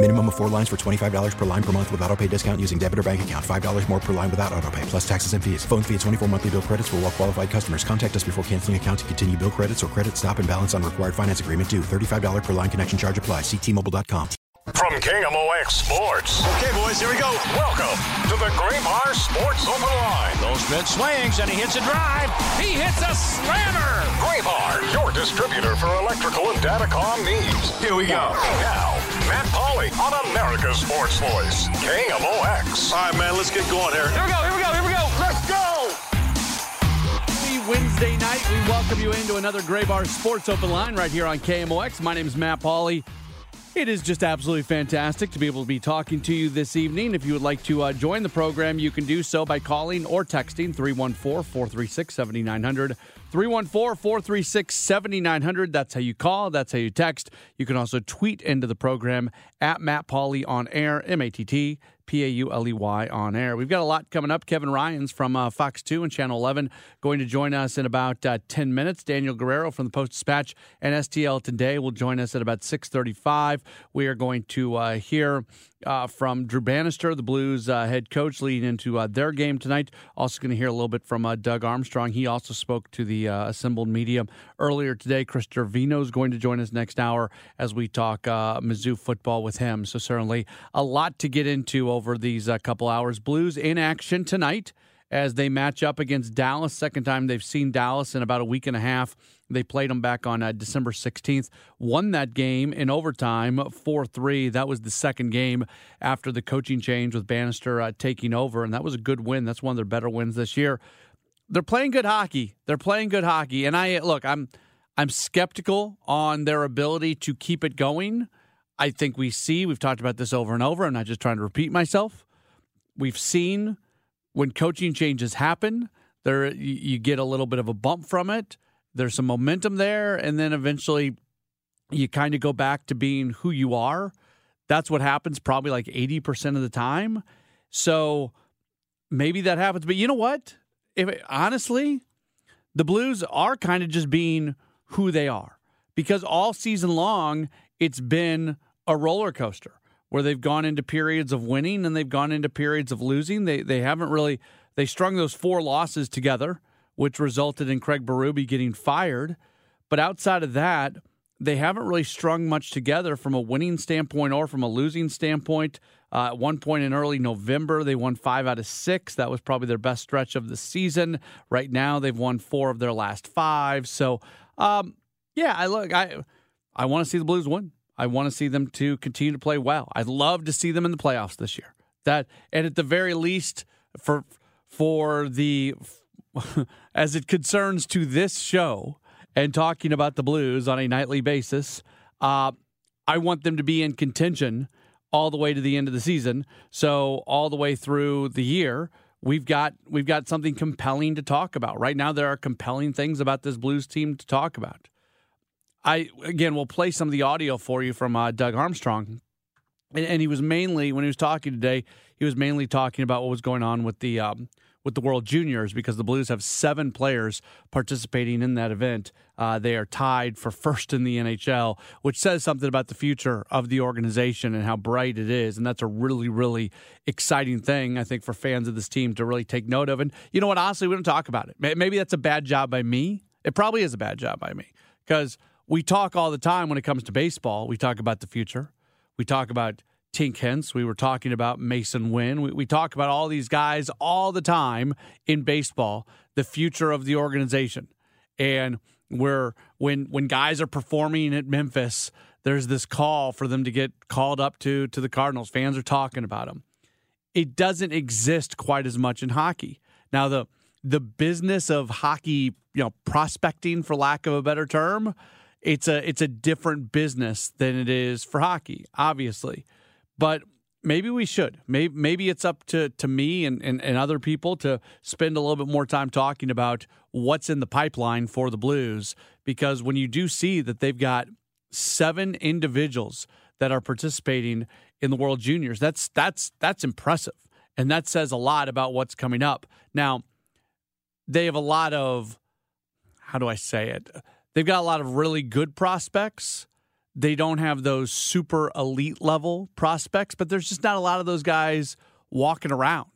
Minimum of four lines for $25 per line per month with auto pay discount using debit or bank account. $5 more per line without auto pay, plus taxes and fees. Phone fee at 24 monthly bill credits for all well qualified customers. Contact us before canceling account to continue bill credits or credit stop and balance on required finance agreement due. $35 per line connection charge apply. Ctmobile.com. From KMOX Sports. Okay, boys, here we go. Welcome to the Graybar Sports Open Line. Goldschmidt swings and he hits a drive. He hits a slammer. Graybar, your distributor for electrical and datacom needs. Here we go. Now, Matt Pauley on America's Sports Voice, KMOX. All right, man, let's get going here. Here we go, here we go, here we go. Let's go. Happy Wednesday night. We welcome you into another Graybar Sports Open Line right here on KMOX. My name is Matt Pauley. It is just absolutely fantastic to be able to be talking to you this evening. If you would like to uh, join the program, you can do so by calling or texting 314 436 7900. 314 436 7900. That's how you call. That's how you text. You can also tweet into the program at Matt Pauley on air, M A T T P A U L E Y on air. We've got a lot coming up. Kevin Ryans from uh, Fox 2 and Channel 11 going to join us in about uh, 10 minutes. Daniel Guerrero from the Post Dispatch and STL Today will join us at about 635. We are going to uh, hear uh, from Drew Bannister, the Blues uh, head coach, leading into uh, their game tonight. Also going to hear a little bit from uh, Doug Armstrong. He also spoke to the uh, assembled media earlier today. Chris Gervino is going to join us next hour as we talk Mizzou football with him. So certainly a lot to get into over these couple hours. Blues in action tonight as they match up against Dallas. Second time they've seen Dallas in about a week and a half. They played them back on uh, December 16th, won that game in overtime 4 3. That was the second game after the coaching change with Bannister uh, taking over, and that was a good win. That's one of their better wins this year. They're playing good hockey. They're playing good hockey. And I look, I'm I'm skeptical on their ability to keep it going. I think we see, we've talked about this over and over. I'm not just trying to repeat myself. We've seen when coaching changes happen, there you get a little bit of a bump from it there's some momentum there, and then eventually you kind of go back to being who you are. That's what happens probably like 80% of the time. So maybe that happens. But you know what? If honestly, the Blues are kind of just being who they are because all season long it's been a roller coaster where they've gone into periods of winning and they've gone into periods of losing. They they haven't really they strung those four losses together which resulted in Craig Berube getting fired. But outside of that, they haven't really strung much together from a winning standpoint or from a losing standpoint. Uh, at one point in early November, they won five out of six. That was probably their best stretch of the season. Right now, they've won four of their last five. So, um, yeah, I look, I, I want to see the Blues win. I want to see them to continue to play well. I'd love to see them in the playoffs this year. That, and at the very least, for for the as it concerns to this show and talking about the Blues on a nightly basis, uh, I want them to be in contention all the way to the end of the season. So all the way through the year, we've got we've got something compelling to talk about. Right now, there are compelling things about this Blues team to talk about. I again we'll play some of the audio for you from uh, Doug Armstrong, and, he was mainly when he was talking today, he was mainly talking about what was going on with the um, with the World Juniors because the Blues have seven players participating in that event. Uh, they are tied for first in the NHL, which says something about the future of the organization and how bright it is. And that's a really, really exciting thing, I think, for fans of this team to really take note of. And you know what? Honestly, we don't talk about it. Maybe that's a bad job by me. It probably is a bad job by me because we talk all the time when it comes to baseball. We talk about the future. We talk about Tink Hence. We were talking about Mason Winn. We, we talk about all these guys all the time in baseball, the future of the organization. And where when when guys are performing at Memphis, there's this call for them to get called up to to the Cardinals. Fans are talking about them. It doesn't exist quite as much in hockey. Now the the business of hockey, you know, prospecting for lack of a better term, it's a it's a different business than it is for hockey, obviously. But maybe we should. Maybe maybe it's up to to me and, and, and other people to spend a little bit more time talking about what's in the pipeline for the Blues. Because when you do see that they've got seven individuals that are participating in the World Juniors, that's that's that's impressive. And that says a lot about what's coming up. Now, they have a lot of how do I say it? They've got a lot of really good prospects. They don't have those super elite level prospects, but there's just not a lot of those guys walking around.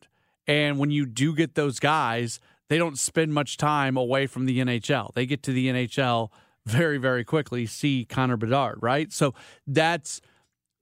And when you do get those guys, they don't spend much time away from the NHL. They get to the NHL very, very quickly. See Connor Bedard, right? So that's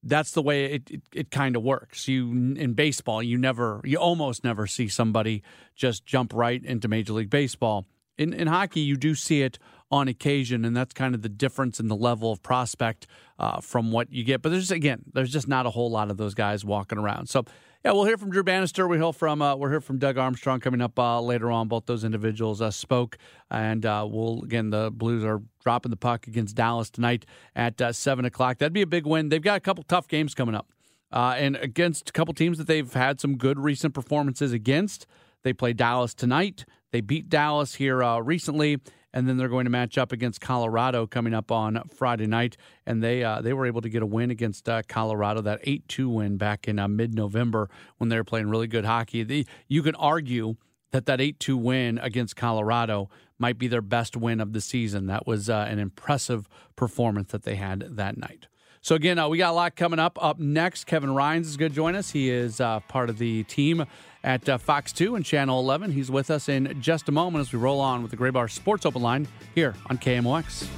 that's the way it, it, it kind of works. You in baseball, you never, you almost never see somebody just jump right into Major League Baseball. In in hockey, you do see it on occasion, and that's kind of the difference in the level of prospect uh, from what you get. But there's again, there's just not a whole lot of those guys walking around. So yeah, we'll hear from Drew Bannister. We hear from uh, we'll hear from Doug Armstrong coming up uh, later on. Both those individuals uh, spoke, and uh, we'll again the Blues are dropping the puck against Dallas tonight at uh, seven o'clock. That'd be a big win. They've got a couple tough games coming up, uh, and against a couple teams that they've had some good recent performances against. They play Dallas tonight. They beat Dallas here recently, and then they're going to match up against Colorado coming up on Friday night. And they uh, they were able to get a win against uh, Colorado, that eight two win back in uh, mid November when they were playing really good hockey. You can argue that that eight two win against Colorado might be their best win of the season. That was uh, an impressive performance that they had that night. So again, uh, we got a lot coming up. Up next, Kevin Ryans is going to join us. He is uh, part of the team at uh, Fox 2 and Channel 11. He's with us in just a moment as we roll on with the Graybar Sports Open Line here on KMOX.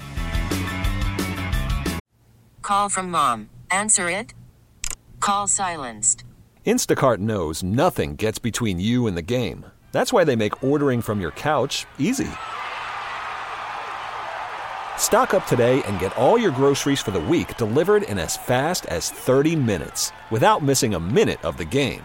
Call from mom. Answer it. Call silenced. Instacart knows nothing gets between you and the game. That's why they make ordering from your couch easy. Stock up today and get all your groceries for the week delivered in as fast as 30 minutes without missing a minute of the game.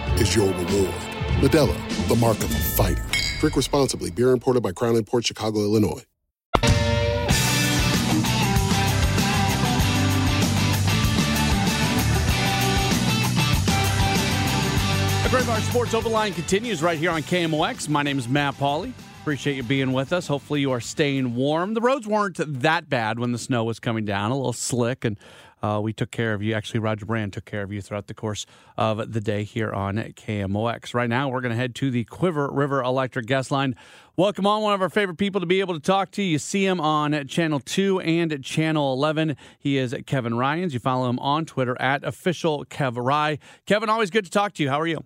is your reward. Modelo, the mark of a fighter. Drink responsibly. Beer imported by Crown Port Chicago, Illinois. The Graybar Sports Open Line continues right here on KMOX. My name is Matt Pauley. Appreciate you being with us. Hopefully, you are staying warm. The roads weren't that bad when the snow was coming down, a little slick, and uh, we took care of you. Actually, Roger Brand took care of you throughout the course of the day here on KMOX. Right now, we're going to head to the Cuivre River Electric Guest Line. Welcome on one of our favorite people to be able to talk to. You see him on Channel 2 and Channel 11. He is Kevin Ryans. You follow him on Twitter at official Kev Rye. Kevin, always good to talk to you. How are you?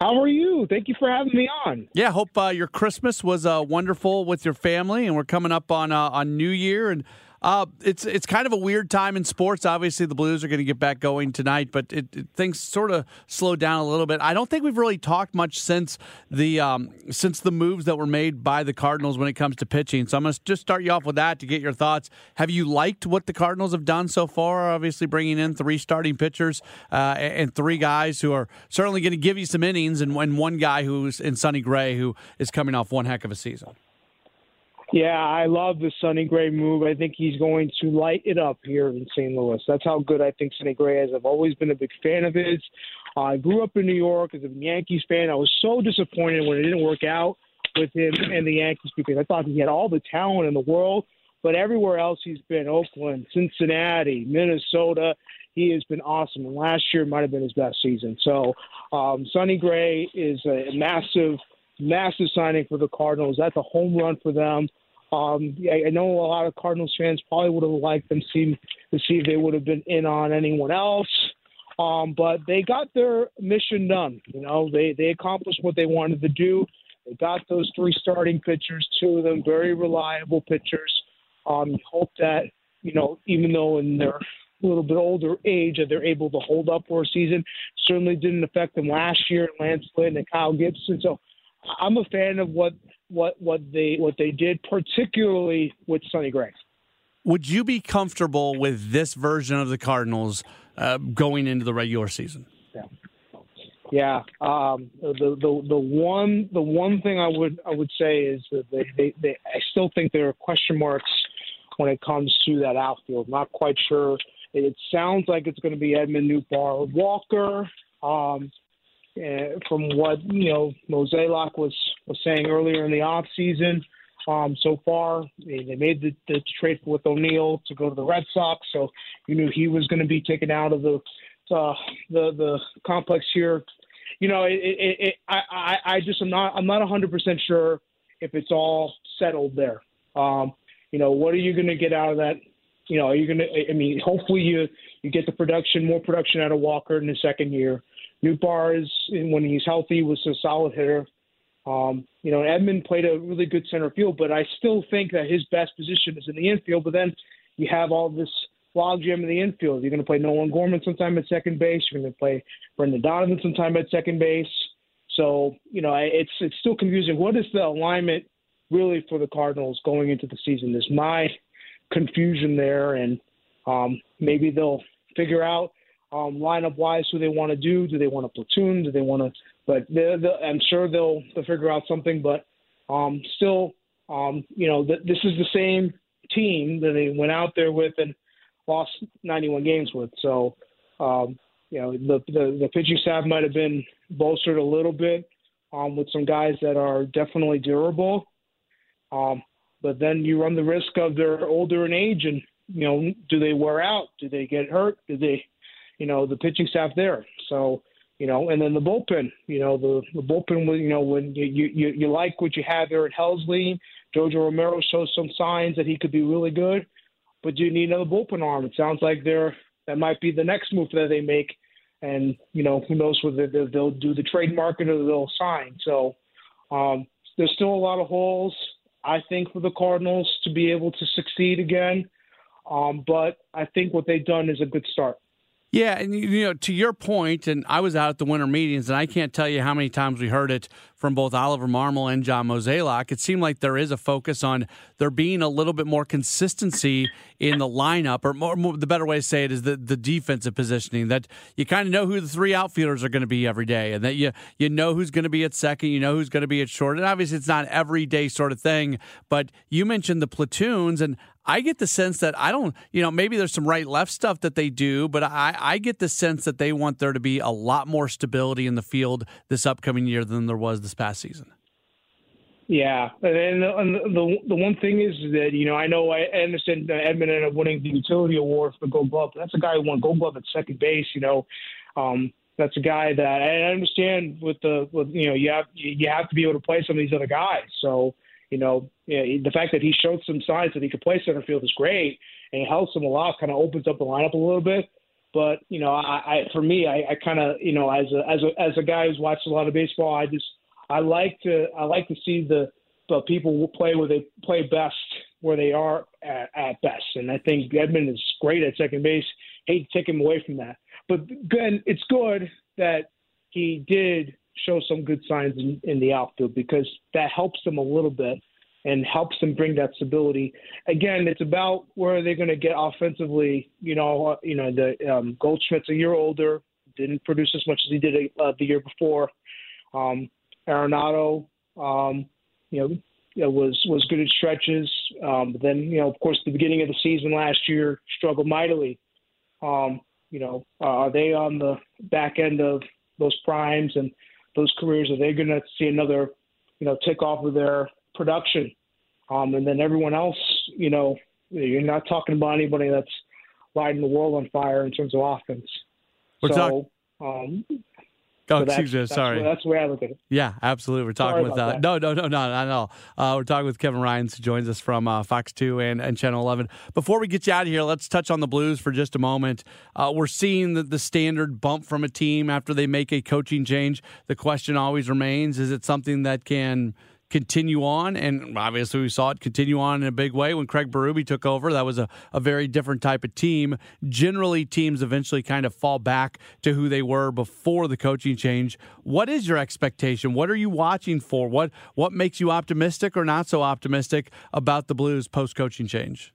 How are you? Thank you for having me on. Yeah, hope uh, your Christmas was uh, wonderful with your family, and we're coming up on uh, on New Year, and Uh, it's it's kind of a weird time in sports. Obviously, the Blues are going to get back going tonight, but it, it, things sort of slowed down a little bit. I don't think we've really talked much since the um, since the moves that were made by the Cardinals when it comes to pitching. So I'm going to just start you off with that to get your thoughts. Have you liked what the Cardinals have done so far? Obviously, bringing in three starting pitchers uh, and three guys who are certainly going to give you some innings, and, and one guy who's in Sonny Gray who is coming off one heck of a season. Yeah, I love the Sonny Gray move. I think he's going to light it up here in St. Louis. That's how good I think Sonny Gray is. I've always been a big fan of his. I grew up in New York as a Yankees fan. I was so disappointed when it didn't work out with him and the Yankees because I thought he had all the talent in the world. But everywhere else he's been, Oakland, Cincinnati, Minnesota, he has been awesome. And last year might have been his best season. So um, Sonny Gray is a massive – massive signing for the Cardinals. That's a home run for them. Um, I, I know a lot of Cardinals fans probably would have liked them see, to see if they would have been in on anyone else. Um, but they got their mission done. You know, they they accomplished what they wanted to do. They got those three starting pitchers, two of them very reliable pitchers. Um, hope that you know, even though in their little bit older age, that they're able to hold up for a season. Certainly didn't affect them last year. Lance Lynn and Kyle Gibson. So I'm a fan of what what what they what they did, particularly with Sonny Gray. Would you be comfortable with this version of the Cardinals uh, going into the regular season? Yeah, yeah. Um, the the the one the one thing I would I would say is that they, they, they I still think there are question marks when it comes to that outfield. Not quite sure. It sounds like it's going to be Edman Nootbaar Walker. Um, uh, from what you know Mozeliak was was saying earlier in the off season. Um, so far, they, they made the, the trade with O'Neill to go to the Red Sox, so you knew he was going to be taken out of the uh, the the complex here. You know, it, it, it, I, I I just am not I'm not 100 percent sure if it's all settled there. Um, you know, what are you going to get out of that? You know, are you going to? I mean, hopefully you you get the production, more production out of Walker in the second year. Nootbaar is when he's healthy was a solid hitter. Um, you know, Edman played a really good center field, but I still think that his best position is in the infield. But then you have all this logjam in the infield. You're going to play Nolan Gorman sometime at second base. You're going to play Brendan Donovan sometime at second base. So you know, it's it's still confusing. What is the alignment really for the Cardinals going into the season? Is my confusion there, and um, maybe they'll figure out um, lineup wise who they want to do. Do they want a platoon? Do they want to? But they're, they're, I'm sure they'll they'll figure out something. But um, still, um, you know, th- this is the same team that they went out there with and lost 91 games with. So, um, you know, the, the the pitching staff might have been bolstered a little bit um, with some guys that are definitely durable. Um, but then you run the risk of they're older in age and you know, do they wear out? Do they get hurt? Do they you know, the pitching staff there. So, you know, and then the bullpen, you know, the, the bullpen, you know, when you, you, you like what you have there at Helsley, Jojo Romero shows some signs that he could be really good, but you need another bullpen arm. It sounds like they're, that might be the next move that they make. And, you know, who knows whether they'll do the trade market or they'll sign. So um, there's still a lot of holes, I think, for the Cardinals to be able to succeed again. Um, but I think what they've done is a good start. Yeah, and you know, to your point, and I was out at the winter meetings, and I can't tell you how many times we heard it from both Oliver Marmol and John Mozeliak. It seemed like there is a focus on there being a little bit more consistency in the lineup, or more, more, the better way to say it is the, the defensive positioning. That you kind of know who the three outfielders are going to be every day, and that you you know who's going to be at second, you know who's going to be at short, and obviously it's not everyday sort of thing. But you mentioned the platoons, and I get the sense that I don't, you know, maybe there's some right left stuff that they do, but I, I get the sense that they want there to be a lot more stability in the field this upcoming year than there was this past season. Yeah, and the, and the the one thing is that you know I know I understand Edman ended up winning the utility award for Gold Glove. That's a guy who won Gold Glove at second base. You know, um, that's a guy that I understand with the with you know you have you have to be able to play some of these other guys. So you know, the fact that he showed some signs that he could play center field is great, and it helps him a lot. Kind of opens up the lineup a little bit. But you know, I, I for me, I, I kind of you know, as a as a as a guy who's watched a lot of baseball, I just I like to I like to see the the people play where they play best, where they are at, at best. And I think Edman is great at second base. Hate to take him away from that, but again, it's good that he did show some good signs in, in the outfield because that helps them a little bit and helps them bring that stability. Again, it's about where they're going to get offensively. You know, uh, you know the um, Goldschmidt's a year older, didn't produce as much as he did uh, the year before. Um, Arenado, um, you know, was was good at stretches. Um, but then, you know, of course, the beginning of the season last year struggled mightily. Um, you know, uh, are they on the back end of those primes and those careers? Are they going to see another, you know, tick off of their production? Um, and then everyone else, you know, you're not talking about anybody that's lighting the world on fire in terms of offense. We're so, talk- um, Oh, so excuse me. Sorry. where- that's way I look at it. Yeah, absolutely. We're talking Sorry with uh, no, no, no, not at all. Uh, we're talking with Kevin Ryans, who joins us from uh, Fox Two and, and Channel Eleven. Before we get you out of here, let's touch on the Blues for just a moment. Uh, we're seeing the, the standard bump from a team after they make a coaching change. The question always remains: Is it something that can continue on? And obviously, we saw it continue on in a big way when Craig Berube took over. That was a, a very different type of team. Generally, teams eventually kind of fall back to who they were before the coaching change. What is your expectation? What are you watching for? What what makes you optimistic or not so optimistic about the Blues post coaching change?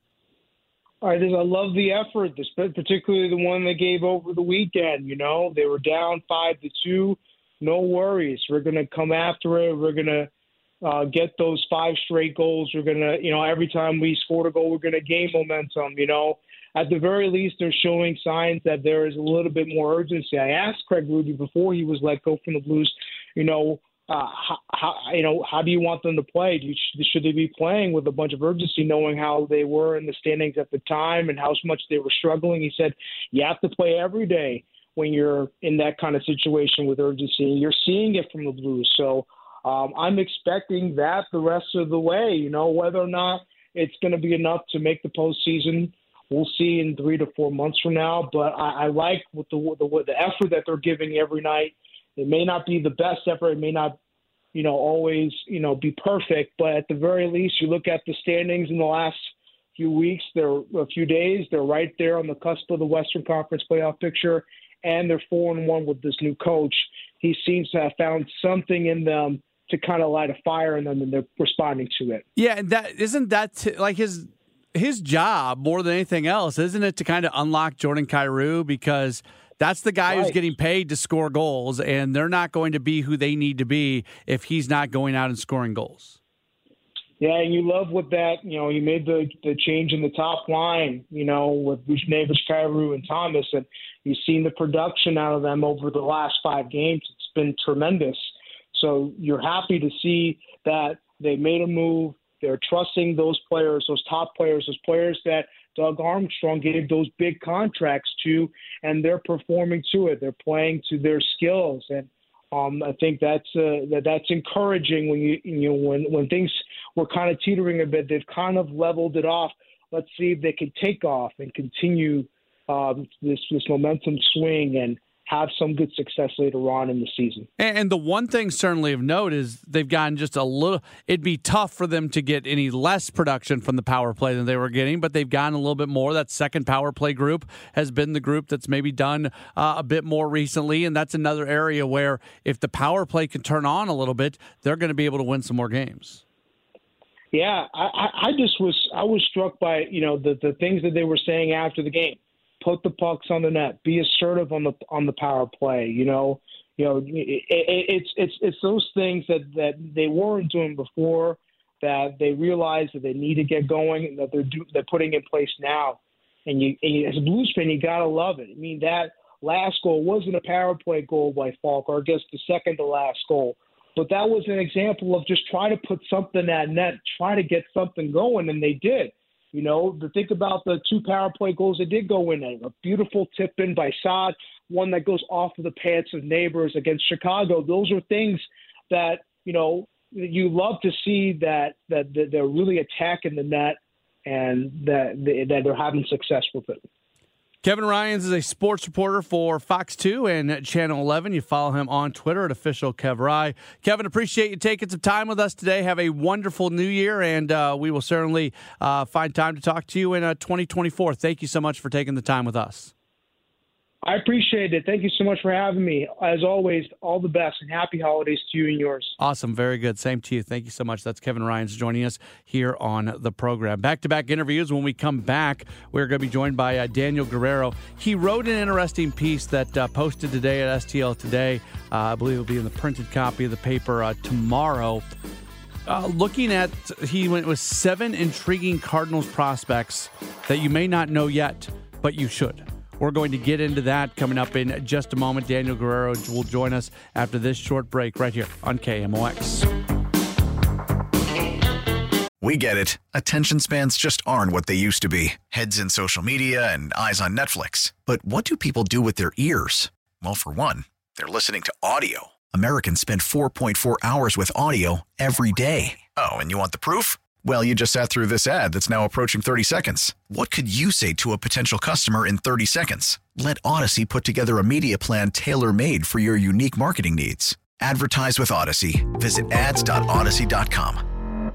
All right, I love the effort, particularly the one they gave over the weekend. You know, they were down five to two. No worries. We're going to come after it. We're going to uh, get those five straight goals. We're to, you know, every time we scored a goal, we're to gain momentum. You know, at the very least, they're showing signs that there is a little bit more urgency. I asked Craig Berube before he was let go from the Blues, you know, uh, how, how you know how do you want them to play? Do you, should they be playing with a bunch of urgency, knowing how they were in the standings at the time and how much they were struggling? He said you have to play every day when you're in that kind of situation with urgency. You're seeing it from the Blues, so um, I'm expecting that the rest of the way. You know whether or not it's going to be enough to make the postseason. We'll see in three to four months from now, but I, I like what the, the the effort that they're giving every night. It may not be the best effort. It may not, you know, always, you know, be perfect. But at the very least, you look at the standings in the last few weeks, they're a few days, they're right there on the cusp of the Western Conference playoff picture, and they're four and one with this new coach. He seems to have found something in them to kind of light a fire in them, and they're responding to it. Yeah, and that isn't that t- like his his job more than anything else, isn't it, to kind of unlock Jordan Kyrou because that's the guy who's getting paid to score goals, and they're not going to be who they need to be if he's not going out and scoring goals. Yeah, and you love what that you know. You made the the change in the top line, you know, with Buchnevich, Kyrou, and Thomas, and you've seen the production out of them over the last five games. It's been tremendous. So you're happy to see that they made a move. They're trusting those players, those top players, those players that Doug Armstrong gave those big contracts to, and they're performing to it. They're playing to their skills, and um, I think that's uh, that that's encouraging when you you know when when things were kind of teetering a bit. They've kind of leveled it off. Let's see if they can take off and continue um, this this momentum swing and have some good success later on in the season. And, and the one thing certainly of note is they've gotten just a little. It'd be tough for them to get any less production from the power play than they were getting, but they've gotten a little bit more. That second power play group has been the group that's maybe done uh, a bit more recently, and that's another area where if the power play can turn on a little bit, they're going to be able to win some more games. Yeah, I, I I just was I was struck by you know the the things that they were saying after the game. Put the pucks on the net. Be assertive on the on the power play. You know, you know it, it, it's it's it's those things that that they weren't doing before that they realize that they need to get going and that they're do, they're putting in place now. And you, and you as a Blues fan, you gotta love it. I mean that last goal wasn't a power play goal by Faulk, or I guess the second to last goal. But that was an example of just trying to put something at net, try to get something going, and they did. You know, to think about the two power play goals that did go in. A beautiful tip in by Saad, one that goes off of the pants of Neighbours against Chicago. Those are things that you know you love to see that that, that they're really attacking the net and that that they're having success with it. Kevin Ryans is a sports reporter for Fox 2 and Channel 11. You follow him on Twitter at official Kev Rye. Kevin, appreciate you taking some time with us today. Have a wonderful new year, and uh, we will certainly uh, find time to talk to you in uh, 2024. Thank you so much for taking the time with us. I appreciate it. Thank you so much for having me. As always, all the best and happy holidays to you and yours. Awesome. Very good. Same to you. Thank you so much. That's Kevin Ryans joining us here on the program. Back to back interviews. When we come back, we're going to be joined by uh, Daniel Guerrero. He wrote an interesting piece that uh, posted today at STL Today. Uh, I believe it will be in the printed copy of the paper uh, tomorrow. Uh, looking at, he went with seven intriguing Cardinals prospects that you may not know yet, but you should. We're going to get into that coming up in just a moment. Daniel Guerrero will join us after this short break right here on KMOX. We get it. Attention spans just aren't what they used to be heads in social media and eyes on Netflix. But what do people do with their ears? Well, for one, they're listening to audio. Americans spend 4.4 hours with audio every day. Oh, and you want the proof? Well, you just sat through this ad that's now approaching 30 seconds. What could you say to a potential customer in 30 seconds? Let Audacy put together a media plan tailor made for your unique marketing needs. Advertise with Audacy. Visit ads.audacy.com.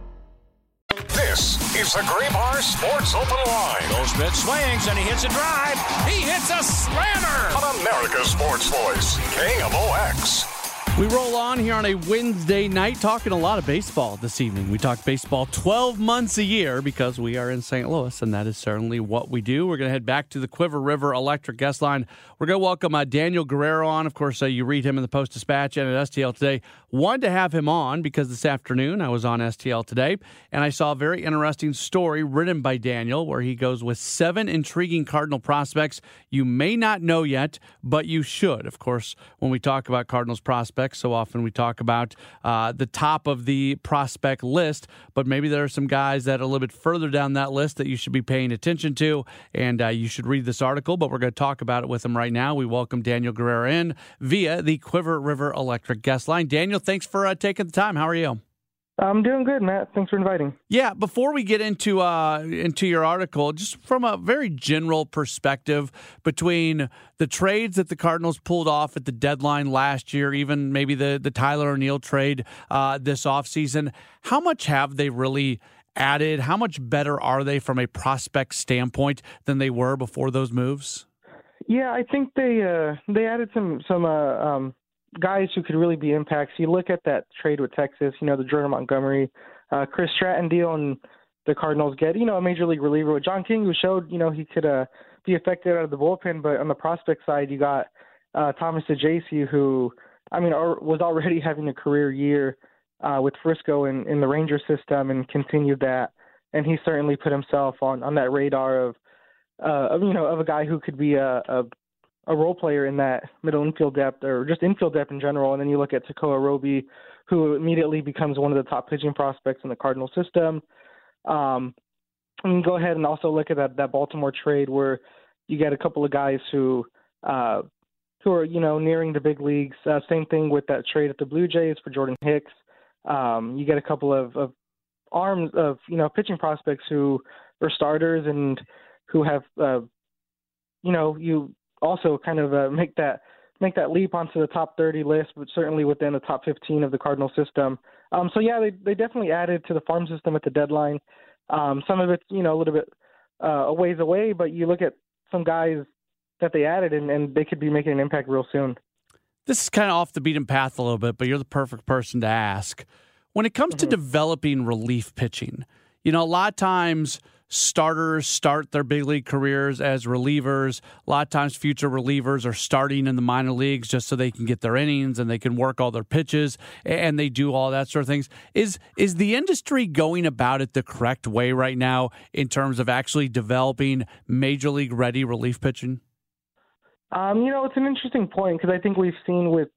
This is the Graybar Sports Open Line. Goldschmidt swings and he hits a drive. He hits a slammer. On America's Sports Voice, KMOX. We roll on here on a Wednesday night talking a lot of baseball this evening. We talk baseball 12 months a year because we are in St. Louis, and that is certainly what we do. We're going to head back to the Cuivre River Electric Guest Line. We're going to welcome uh, Daniel Guerrero on. Of course, uh, you read him in the Post Dispatch and at STL today. Wanted to have him on because this afternoon I was on STL today, and I saw a very interesting story written by Daniel where he goes with seven intriguing Cardinal prospects you may not know yet, but you should. Of course, when we talk about Cardinals prospects, so often we talk about uh, the top of the prospect list, but maybe there are some guys that are a little bit further down that list that you should be paying attention to, and uh, you should read this article. But we're going to talk about it with him right now. We welcome Daniel Guerrero in via the Cuivre River Electric guest line. Daniel, thanks for uh, taking the time. How are you? I'm doing good, Matt. Thanks for inviting. Yeah, before we get into uh, into your article, just from a very general perspective, between the trades that the Cardinals pulled off at the deadline last year, even maybe the the Tyler O'Neill trade uh, this offseason, how much have they really added? How much better are they from a prospect standpoint than they were before those moves? Yeah, I think they uh, they added some some uh, um, guys who could really be impacts. You look at that trade with Texas, you know, the Jordan Montgomery, uh, Chris Stratton deal, and the Cardinals get, you know, a major league reliever with John King, who showed, you know, he could uh, be effective out of the bullpen. But on the prospect side, you got uh, Thomas Saggese, who, I mean, was already having a career year uh, with Frisco in, in the Ranger system and continued that. And he certainly put himself on, on that radar of, uh, of, you know, of a guy who could be a, a a role player in that middle infield depth or just infield depth in general. And then you look at Tekoah Roby, who immediately becomes one of the top pitching prospects in the Cardinal system. Um, mean, go ahead and also look at that that Baltimore trade where you get a couple of guys who uh, who are you know nearing the big leagues. Uh, same thing with that trade at the Blue Jays for Jordan Hicks. Um, you get a couple of, of arms of you know pitching prospects who are starters and who have uh, you know you also kind of uh, make that make that leap onto the top 30 list, but certainly within the top 15 of the Cardinal system. Um, so yeah, they they definitely added to the farm system at the deadline. Um, some of it's you know a little bit uh, a ways away, but you look at some guys that they added, and, and they could be making an impact real soon. This is kind of off the beaten path a little bit, but you're the perfect person to ask. When it comes mm-hmm. to developing relief pitching, you know, a lot of times starters start their big league careers as relievers. A lot of times, future relievers are starting in the minor leagues just so they can get their innings and they can work all their pitches and they do all that sort of things. Is is the industry going about it the correct way right now in terms of actually developing major league ready relief pitching? Um, you know, it's an interesting point because I think we've seen with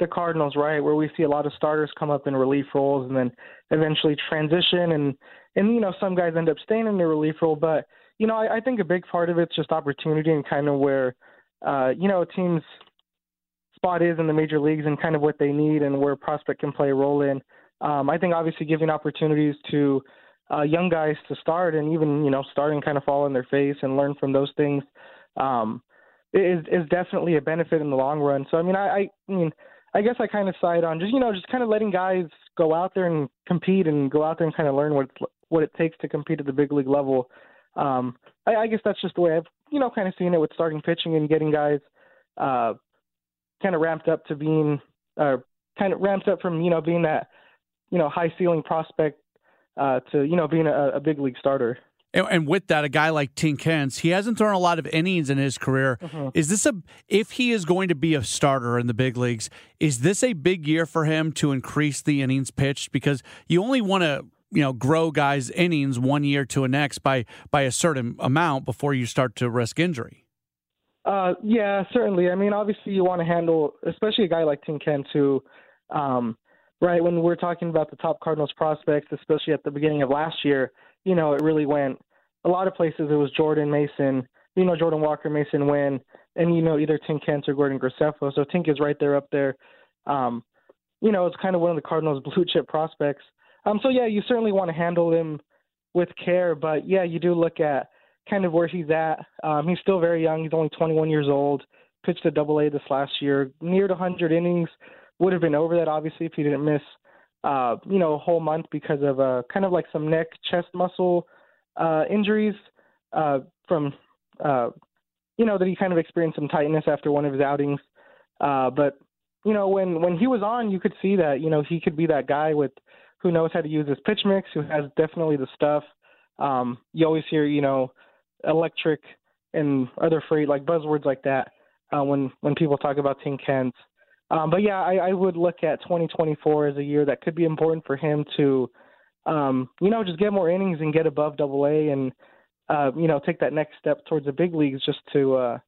the Cardinals, right, where we see a lot of starters come up in relief roles and then eventually transition and and you know some guys end up staying in the relief role, but you know I, I think a big part of it's just opportunity and kind of where uh, you know a team's spot is in the major leagues and kind of what they need and where prospect can play a role in. Um, I think obviously giving opportunities to uh, young guys to start and even you know starting kind of fall in their face and learn from those things um, is is definitely a benefit in the long run. So I mean, I, I mean, I guess I kind of side on just you know just kind of letting guys go out there and compete and go out there and kind of learn what what it takes to compete at the big league level. Um, I, I guess that's just the way I've you know kind of seen it with starting pitching and getting guys uh, kind of ramped up to being uh, kind of ramped up from you know being that you know high ceiling prospect uh, to you know being a, a big league starter. And, and, with that, a guy like Tink Hence, he hasn't thrown a lot of innings in his career. Mm-hmm. Is this a if he is going to be a starter in the big leagues? Is this a big year for him to increase the innings pitched? Because you only want to you know grow guys' innings one year to a next by by a certain amount before you start to risk injury. Uh, yeah, certainly. I mean, obviously, you want to handle, especially a guy like Tink Hence, who, um, right, when we're talking about the top Cardinals prospects, especially at the beginning of last year, you know, it really went a lot of places. It was Jordan Mason, you know, Jordan Walker, Mason Winn, and you know, either Tink Hence or Gordon Graceffo. So Tink is right there up there. Um, you know, it's kind of one of the Cardinals' blue chip prospects. Um, so yeah, you certainly want to handle him with care, but yeah, you do look at kind of where he's at. Um, he's still very young. He's only 21 years old. Pitched a Double A this last year, near 100 innings. Would have been over that obviously if he didn't miss, uh, you know, a whole month because of uh, kind of like some neck, chest muscle uh, injuries uh, from, uh, you know, that he kind of experienced some tightness after one of his outings. Uh, but you know, when when he was on, you could see that you know he could be that guy with who knows how to use his pitch mix, who has definitely the stuff. Um, you always hear, you know, electric and other free like buzzwords like that uh, when when people talk about Hence. Um, but yeah, I, I would look at 2024 as a year that could be important for him to, um, you know, just get more innings and get above Double A and, uh, you know, take that next step towards the big leagues just to uh,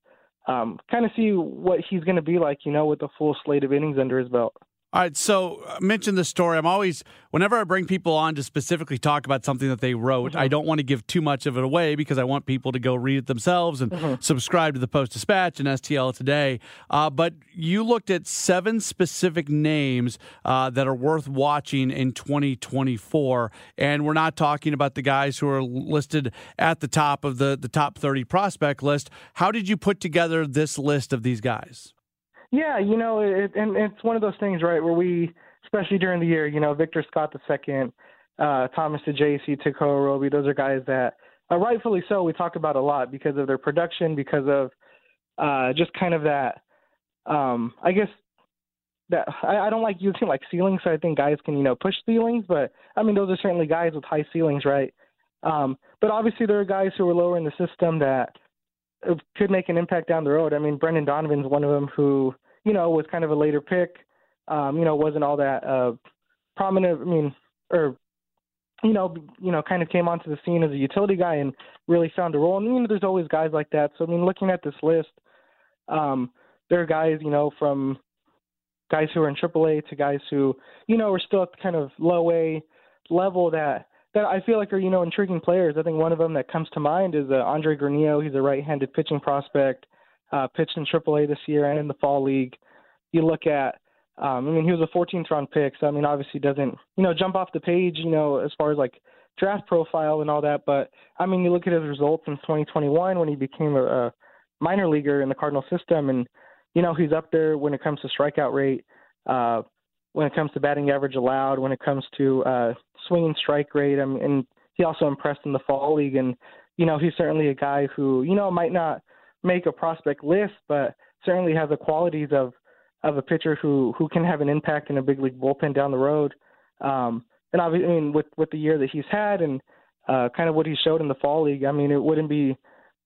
um, kind of see what he's going to be like, you know, with a full slate of innings under his belt. All right, so I uh, mentioned the story. I'm always, whenever I bring people on to specifically talk about something that they wrote, mm-hmm. I don't want to give too much of it away because I want people to go read it themselves and mm-hmm. subscribe to the Post Dispatch and STL Today. Uh, but you looked at seven specific names uh, that are worth watching in 2024, and we're not talking about the guys who are listed at the top of the the top 30 prospect list. How did you put together this list of these guys? Yeah, you know, it, and it's one of those things, right, where we, especially during the year, you know, Victor Scott the second, uh, Thomas Saggese, Tekoah Roby, those are guys that, uh, rightfully so, we talk about a lot because of their production, because of uh, just kind of that, um, I guess that I, I don't like using like ceilings, so I think guys can, you know, push ceilings, but I mean, those are certainly guys with high ceilings, right? Um, but obviously, there are guys who are lower in the system that could make an impact down the road. I mean, Brendan Donovan's one of them who you know, was kind of a later pick. Um, you know, wasn't all that uh, prominent. I mean, or you know, you know, kind of came onto the scene as a utility guy and really found a role. And you know, there's always guys like that. So I mean, looking at this list, um, there are guys, you know, from guys who are in AAA to guys who, you know, are still at the kind of low A level that that I feel like are you know intriguing players. I think one of them that comes to mind is uh, Andre Granillo. He's a right-handed pitching prospect uh, pitched in AAA this year and in the fall league. You look at, um, I mean, he was a 14th round pick, so I mean, obviously doesn't, you know, jump off the page, you know, as far as like draft profile and all that. But I mean, you look at his results in 2021 when he became a, a minor leaguer in the Cardinal system, and you know, he's up there when it comes to strikeout rate, uh, when it comes to batting average allowed, when it comes to uh, swinging strike rate. I mean, and he also impressed in the fall league, and you know, he's certainly a guy who, you know, might not make a prospect list, but certainly has the qualities of of a pitcher who who can have an impact in a big league bullpen down the road. Um, and obviously, I mean, with with the year that he's had and uh, kind of what he showed in the fall league, I mean, it wouldn't be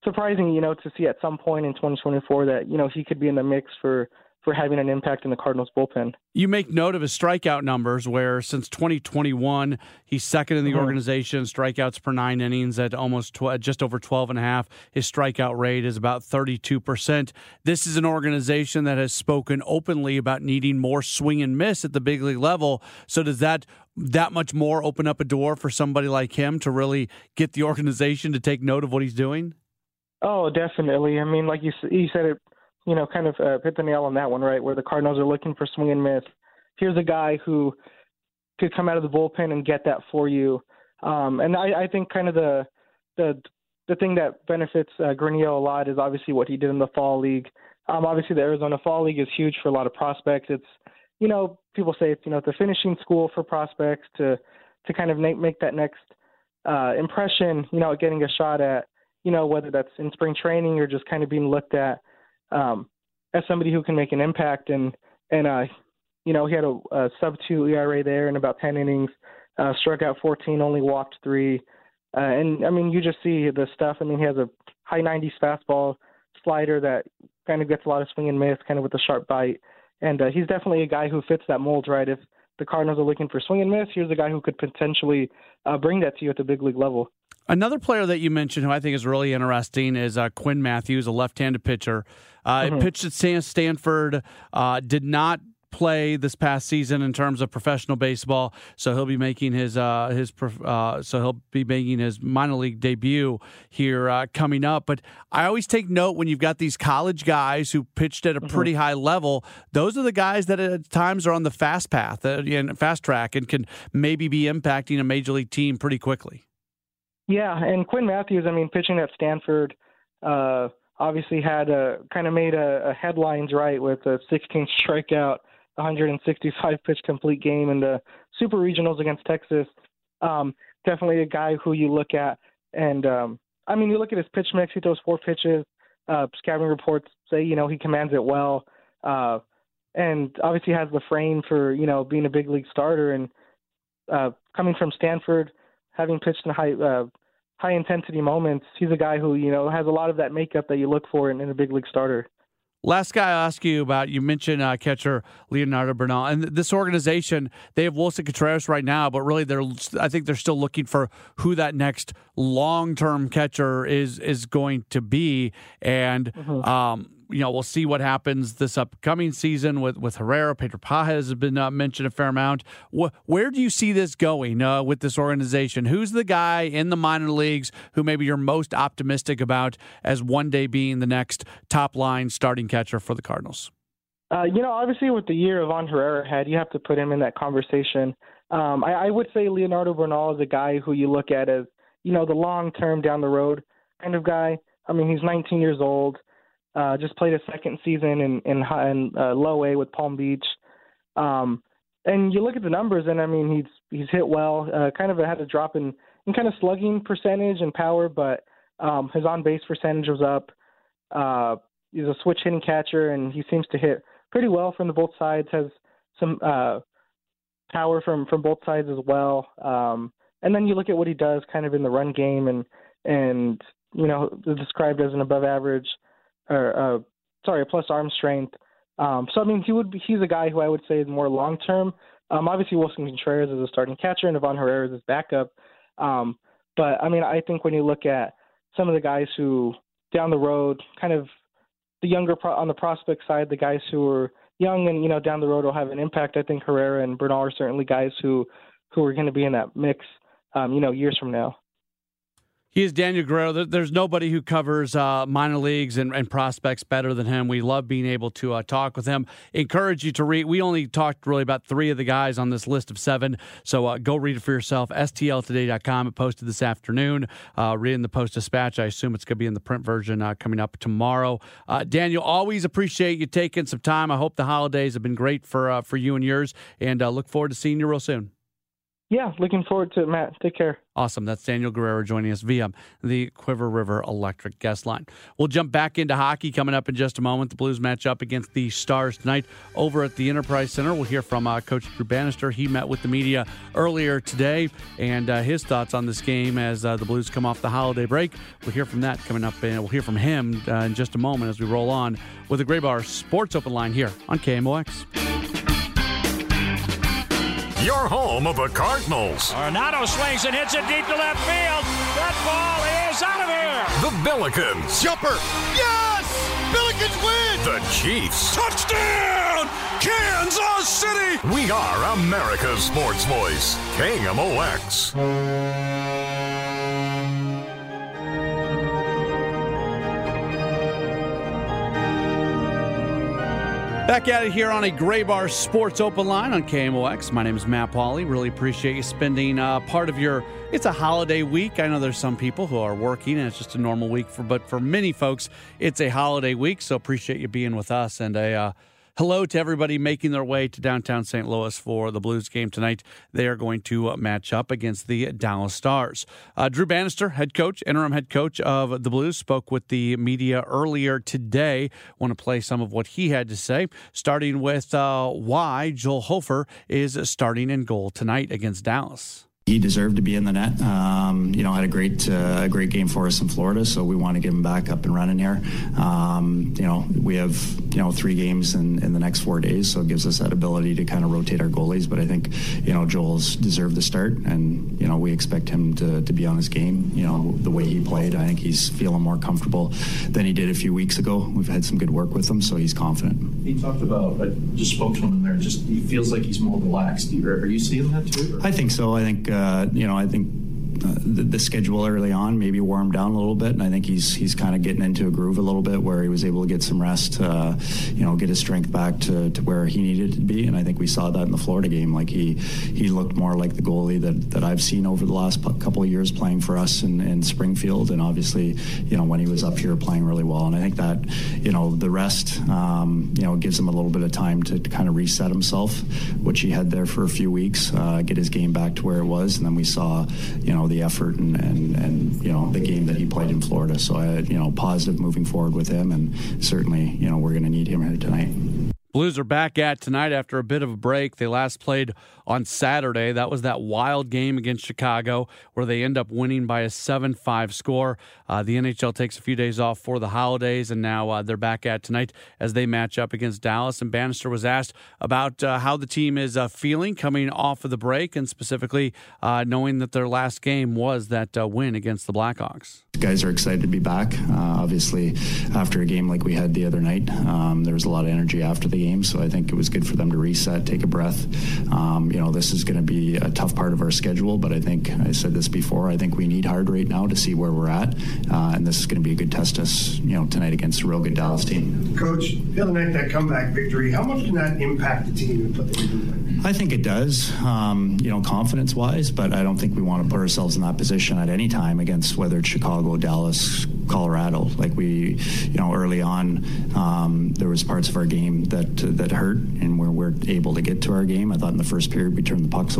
surprising, you know, to see at some point in 2024 that you know he could be in the mix for for having an impact in the Cardinals bullpen. You make note of his strikeout numbers, where since 2021, he's second in the mm-hmm. organization, strikeouts per nine innings at almost tw- just over 12 and a half. His strikeout rate is about 32%. This is an organization that has spoken openly about needing more swing and miss at the big league level. So does that that much more open up a door for somebody like him to really get the organization to take note of what he's doing? Oh, definitely. I mean, like you you said it you know, kind of uh, hit the nail on that one, right? Where the Cardinals are looking for swing and miss. Here's a guy who could come out of the bullpen and get that for you. Um, and I, I think kind of the the the thing that benefits uh, a lot is obviously what he did in the fall league. Um, obviously, the Arizona Fall League is huge for a lot of prospects. It's, you know, people say it's, you know, the finishing school for prospects to to kind of make, make that next uh, impression, you know, getting a shot at, you know, whether that's in spring training or just kind of being looked at um, as somebody who can make an impact. And and uh, you know, he had a, a sub two ERA there in about ten innings, uh, struck out 14, only walked three. Uh, and I mean, you just see the stuff. I mean, he has a high 90s fastball slider that kind of gets a lot of swing and miss, kind of with a sharp bite. And uh, he's definitely a guy who fits that mold, right? If the Cardinals are looking for swing and miss, here's a guy who could potentially uh, bring that to you at the big league level. Another player that you mentioned who I think is really interesting is uh, Quinn Matthews, a left-handed pitcher. Uh, mm-hmm. Pitched at Stanford, uh, did not play this past season in terms of professional baseball, so he'll be making his uh, his uh, so he'll be making his minor league debut here uh, coming up. But I always take note when you've got these college guys who pitched at a mm-hmm. pretty high level. Those are the guys that at times are on the fast path uh, and fast track and can maybe be impacting a major league team pretty quickly. Yeah, and Quinn Matthews, I mean, pitching at Stanford. Uh, obviously had a kind of made a, a headlines right with a 16 strikeout 165 pitch complete game in the super regionals against Texas. Um, definitely a guy who you look at, and um, I mean, you look at his pitch mix. He throws four pitches. Uh, scouting reports say you know he commands it well, uh, and obviously has the frame for you know being a big league starter. And uh, coming from Stanford, having pitched in high uh, high intensity moments, he's a guy who you know has a lot of that makeup that you look for in, in a big league starter. Last guy I'll ask you about, you mentioned uh, catcher Leonardo Bernal. And this organization, they have Willson Contreras right now, but really they're I think they're still looking for who that next long term catcher is is going to be. And mm-hmm. um, you know, we'll see what happens this upcoming season with, with Herrera. Pedro Pagés has been uh, mentioned a fair amount. Wh- where do you see this going uh, with this organization? Who's the guy in the minor leagues who maybe you're most optimistic about as one day being the next top line starting catcher for the Cardinals? Uh, you know, obviously with the year Ivan Herrera had, you have to put him in that conversation. Um, I, I would say Leonardo Bernal is a guy who you look at as, you know, the long term down the road kind of guy. I mean, he's 19 years old. Uh, just played a second season in in, in uh, low A with Palm Beach. Um, and you look at the numbers, and I mean he's he's hit well. Uh, kind of had a drop in in kind of slugging percentage and power, but um, his on base percentage was up. Uh, he's a switch hitting catcher, and he seems to hit pretty well from the both sides. Has some uh, power from from both sides as well. Um, and then you look at what he does, kind of in the run game, and and you know described as an above average or uh, sorry, a plus arm strength. Um, so I mean, he would be, he's a guy who I would say is more long term. Um, obviously, Willson Contreras is a starting catcher, and Ivan Herrera is his backup. Um, but I mean, I think when you look at some of the guys who down the road, kind of the younger pro- on the prospect side, the guys who are young and you know down the road will have an impact. I think Herrera and Bernal are certainly guys who who are going to be in that mix, um, you know, years from now. He is Daniel Guerrero. There's nobody who covers uh, minor leagues and, and, prospects better than him. We love being able to uh, talk with him. Encourage you to read. We only talked really about three of the guys on this list of seven, so uh, go read it for yourself. STLtoday.com. It posted this afternoon. Uh, reading the Post Dispatch. I assume it's going to be in the print version uh, coming up tomorrow. Uh, Daniel, always appreciate you taking some time. I hope the holidays have been great for for you and yours, and look forward to seeing you real soon. Yeah, looking forward to it, Matt. Take care. Awesome. That's Daniel Guerrero joining us via the Cuivre River Electric guest line. We'll jump back into hockey coming up in just a moment. The Blues match up against the Stars tonight over at the Enterprise Center. We'll hear from uh, Coach Drew Bannister. He met with the media earlier today and uh, his thoughts on this game as uh, the Blues come off the holiday break. We'll hear from that coming up, and we'll hear from him uh, in just a moment as we roll on with the Graybar Sports Open line here on KMOX your home of the Cardinals. Arenado swings and hits it deep to left field. That ball is out of here. The Billikens. Jumper. Yes! Billikens win! The Chiefs. Touchdown! Kansas City! We are America's sports voice. KMOX. Back at it here on a Graybar Sports Open Line on KMOX. My name is Matt Pauley. Really appreciate you spending uh, part of your. It's a holiday week. I know there's some people who are working and it's just a normal week for, but for many folks, it's a holiday week. So appreciate you being with us and a. Uh, hello to everybody making their way to downtown St. Louis for the Blues game tonight. They are going to uh, match up against the Dallas Stars. Uh, Drew Bannister, head coach, interim head coach of the Blues, spoke with the media earlier today. Want to play some of what he had to say, starting with uh, why Joel Hofer is starting in goal tonight against Dallas he deserved to be in the net. Um, you know, had a great uh, a great game for us in Florida, so we want to get him back up and running here. Um, you know, we have you know three games in, in the next four days, so it gives us that ability to kind of rotate our goalies. But I think you know Joel's deserved the start, and you know we expect him to, to be on his game. You know, the way he played, I think he's feeling more comfortable than he did a few weeks ago. We've had some good work with him, so he's confident. He talked about. I just spoke to him in there. Just he feels like he's more relaxed. Are you seeing that too? Or? I think so. I think. Uh, uh, you know, I think the, the, schedule early on maybe wore him down a little bit, and I think he's he's kind of getting into a groove a little bit where he was able to get some rest, uh, you know, get his strength back to, to where he needed to be, and I think we saw that in the Florida game. Like he he looked more like the goalie that, that I've seen over the last couple of years playing for us in, in Springfield, and obviously, you know, when he was up here playing really well, and I think that you know the rest, um, you know, gives him a little bit of time to, to, kind of reset himself, which he had there for a few weeks, uh, get his game back to where it was, and then we saw, you know, the effort and, and, and you know the game that he played in Florida. So I, you know, positive moving forward with him, and certainly, you know, we're going to need him here tonight. Blues are back at tonight after a bit of a break. They last played on Saturday. That was that wild game against Chicago where they end up winning by a 7 5 score. Uh, the NHL takes a few days off for the holidays, and now uh, they're back at tonight as they match up against Dallas. And Bannister was asked about uh, how the team is uh, feeling coming off of the break, and specifically uh, knowing that their last game was that uh, win against the Blackhawks. Guys are excited to be back. obviously, after a game like we had the other night, um, there was a lot of energy after the game, so I think it was good for them to reset, take a breath. Um, you know, this is going to be a tough part of our schedule, but I think I said this before. I think we need hard right now to see where we're at, uh, and this is going to be a good test us, you know, tonight against a real good Dallas team. Coach, the other night that comeback victory, how much can that impact the team and put them I think it does, um, you know, confidence wise, but I don't think we want to put ourselves in that position at any time against whether it's Chicago, Dallas, Colorado. Like we, you know, early on, um, there was parts of our game that that hurt, and where we're able to get to our game. I thought in the first period we turned the pucks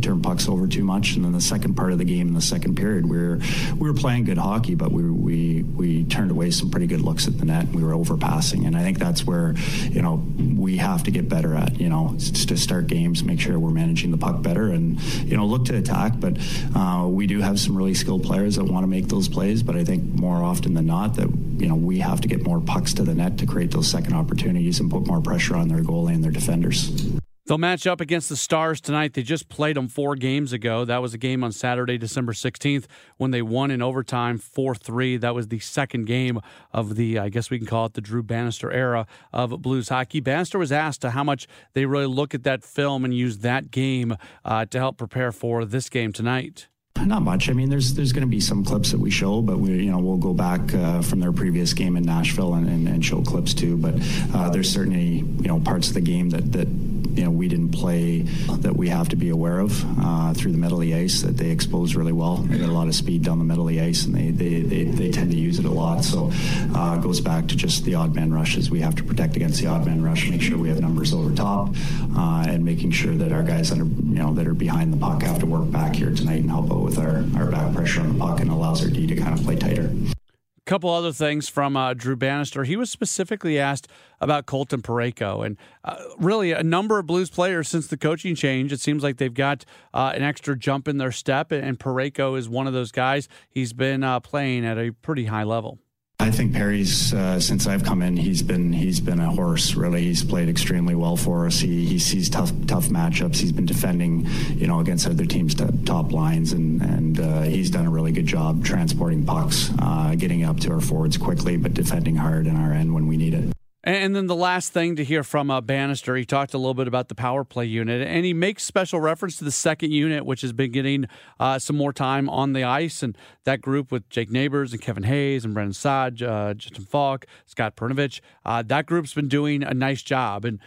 turned pucks over too much, and then the second part of the game in the second period we were we were playing good hockey, but we we we turned away some pretty good looks at the net. And we were overpassing, and I think that's where you know we have to get better at. You know, to start games, make sure we're managing the puck better, and you know look to attack. But uh, we do have some really skilled players that want to make those plays, but I think more often than not that you know we have to get more pucks to the net to create those second opportunities and put more pressure on their goalie and their defenders. They'll match up against the Stars tonight. They just played them four games ago. That was a game on Saturday, December 16th, when they won in overtime 4 3. That was the second game of the, I guess we can call it the Drew Bannister era of Blues hockey. Bannister was asked to how much they really look at that film and use that game uh, to help prepare for this game tonight. Not much. I mean, there's there's going to be some clips that we show, but we you know we'll go back uh, from their previous game in Nashville and, and, and show clips too. But uh, there's certainly you know parts of the game that that you know we didn't play that we have to be aware of uh, through the middle of the ice that they expose really well. They got a lot of speed down the middle of the ice, and they they, they, they tend to use it a lot. So uh, it goes back to just the odd man rushes. We have to protect against the odd man rush, make sure we have numbers over top, uh, and making sure that our guys that are you know that are behind the puck have to work back here tonight and help out with our, our back pressure on the puck and allows our D to kind of play tighter A couple other things from uh, Drew Bannister. He was specifically asked about Colton Parayko, and uh, really a number of Blues players since the coaching change. It seems like they've got uh, an extra jump in their step, and Parayko is one of those guys. He's been uh, playing at a pretty high level. I think Perry's uh, since I've come in, he's been he's been a horse. Really, he's played extremely well for us. He he sees tough tough matchups. He's been defending, you know, against other teams' top lines, and and uh, he's done a really good job transporting pucks, uh, getting up to our forwards quickly, but defending hard in our end when we need it. And then the last thing to hear from uh, Bannister, he talked a little bit about the power play unit, and he makes special reference to the second unit, which has been getting uh, some more time on the ice. And that group with Jake Neighbours and Kevin Hayes and Brandon Saad, uh, Justin Faulk, Scott Perunovich, uh, that group's been doing a nice job. And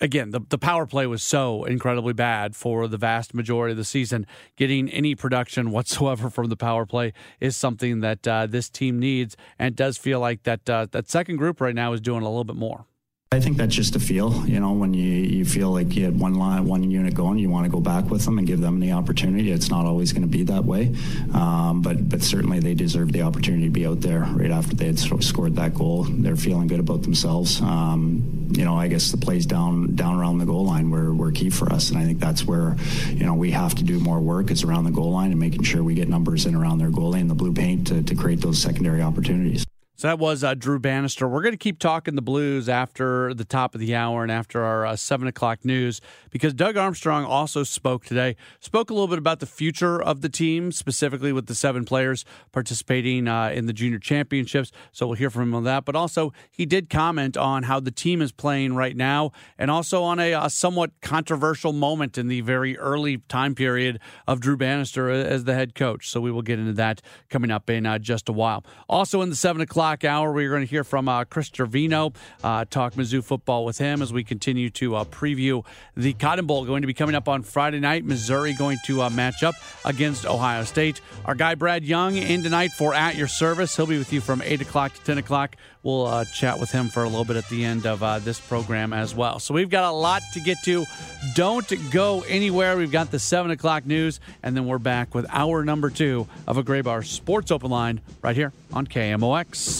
again, the, the power play was so incredibly bad for the vast majority of the season. Getting any production whatsoever from the power play is something that uh, this team needs, and it does feel like that uh, that second group right now is doing a little bit more. I think that's just a feel, you know, when you, you feel like you had one line, one unit going, you want to go back with them and give them the opportunity. It's not always going to be that way, um, but but certainly they deserve the opportunity to be out there right after they had scored that goal. They're feeling good about themselves. Um, you know, I guess the plays down down around the goal line were, were key for us, and I think that's where you know we have to do more work is around the goal line and making sure we get numbers in around their goal line, the blue paint to, to create those secondary opportunities. So that was uh, Drew Bannister. We're going to keep talking the Blues after the top of the hour and after our uh, 7 o'clock news because Doug Armstrong also spoke today. Spoke a little bit about the future of the team, specifically with the seven players participating uh, in the junior championships. So we'll hear from him on that. But also, he did comment on how the team is playing right now and also on a, a somewhat controversial moment in the very early time period of Drew Bannister as the head coach. So we will get into that coming up in uh, just a while. Also, in the 7 o'clock, o'clock hour, we're going to hear from uh, Chris Trevino, uh, talk Mizzou football with him as we continue to uh, preview the Cotton Bowl going to be coming up on Friday night. Missouri going to uh, match up against Ohio State. Our guy Brad Young in tonight for At Your Service. He'll be with you from 8 o'clock to 10 o'clock. We'll uh, chat with him for a little bit at the end of uh, this program as well. So we've got a lot to get to. Don't go anywhere. We've got the 7 o'clock news, and then we're back with hour number two of a Graybar Sports Open Line right here on KMOX.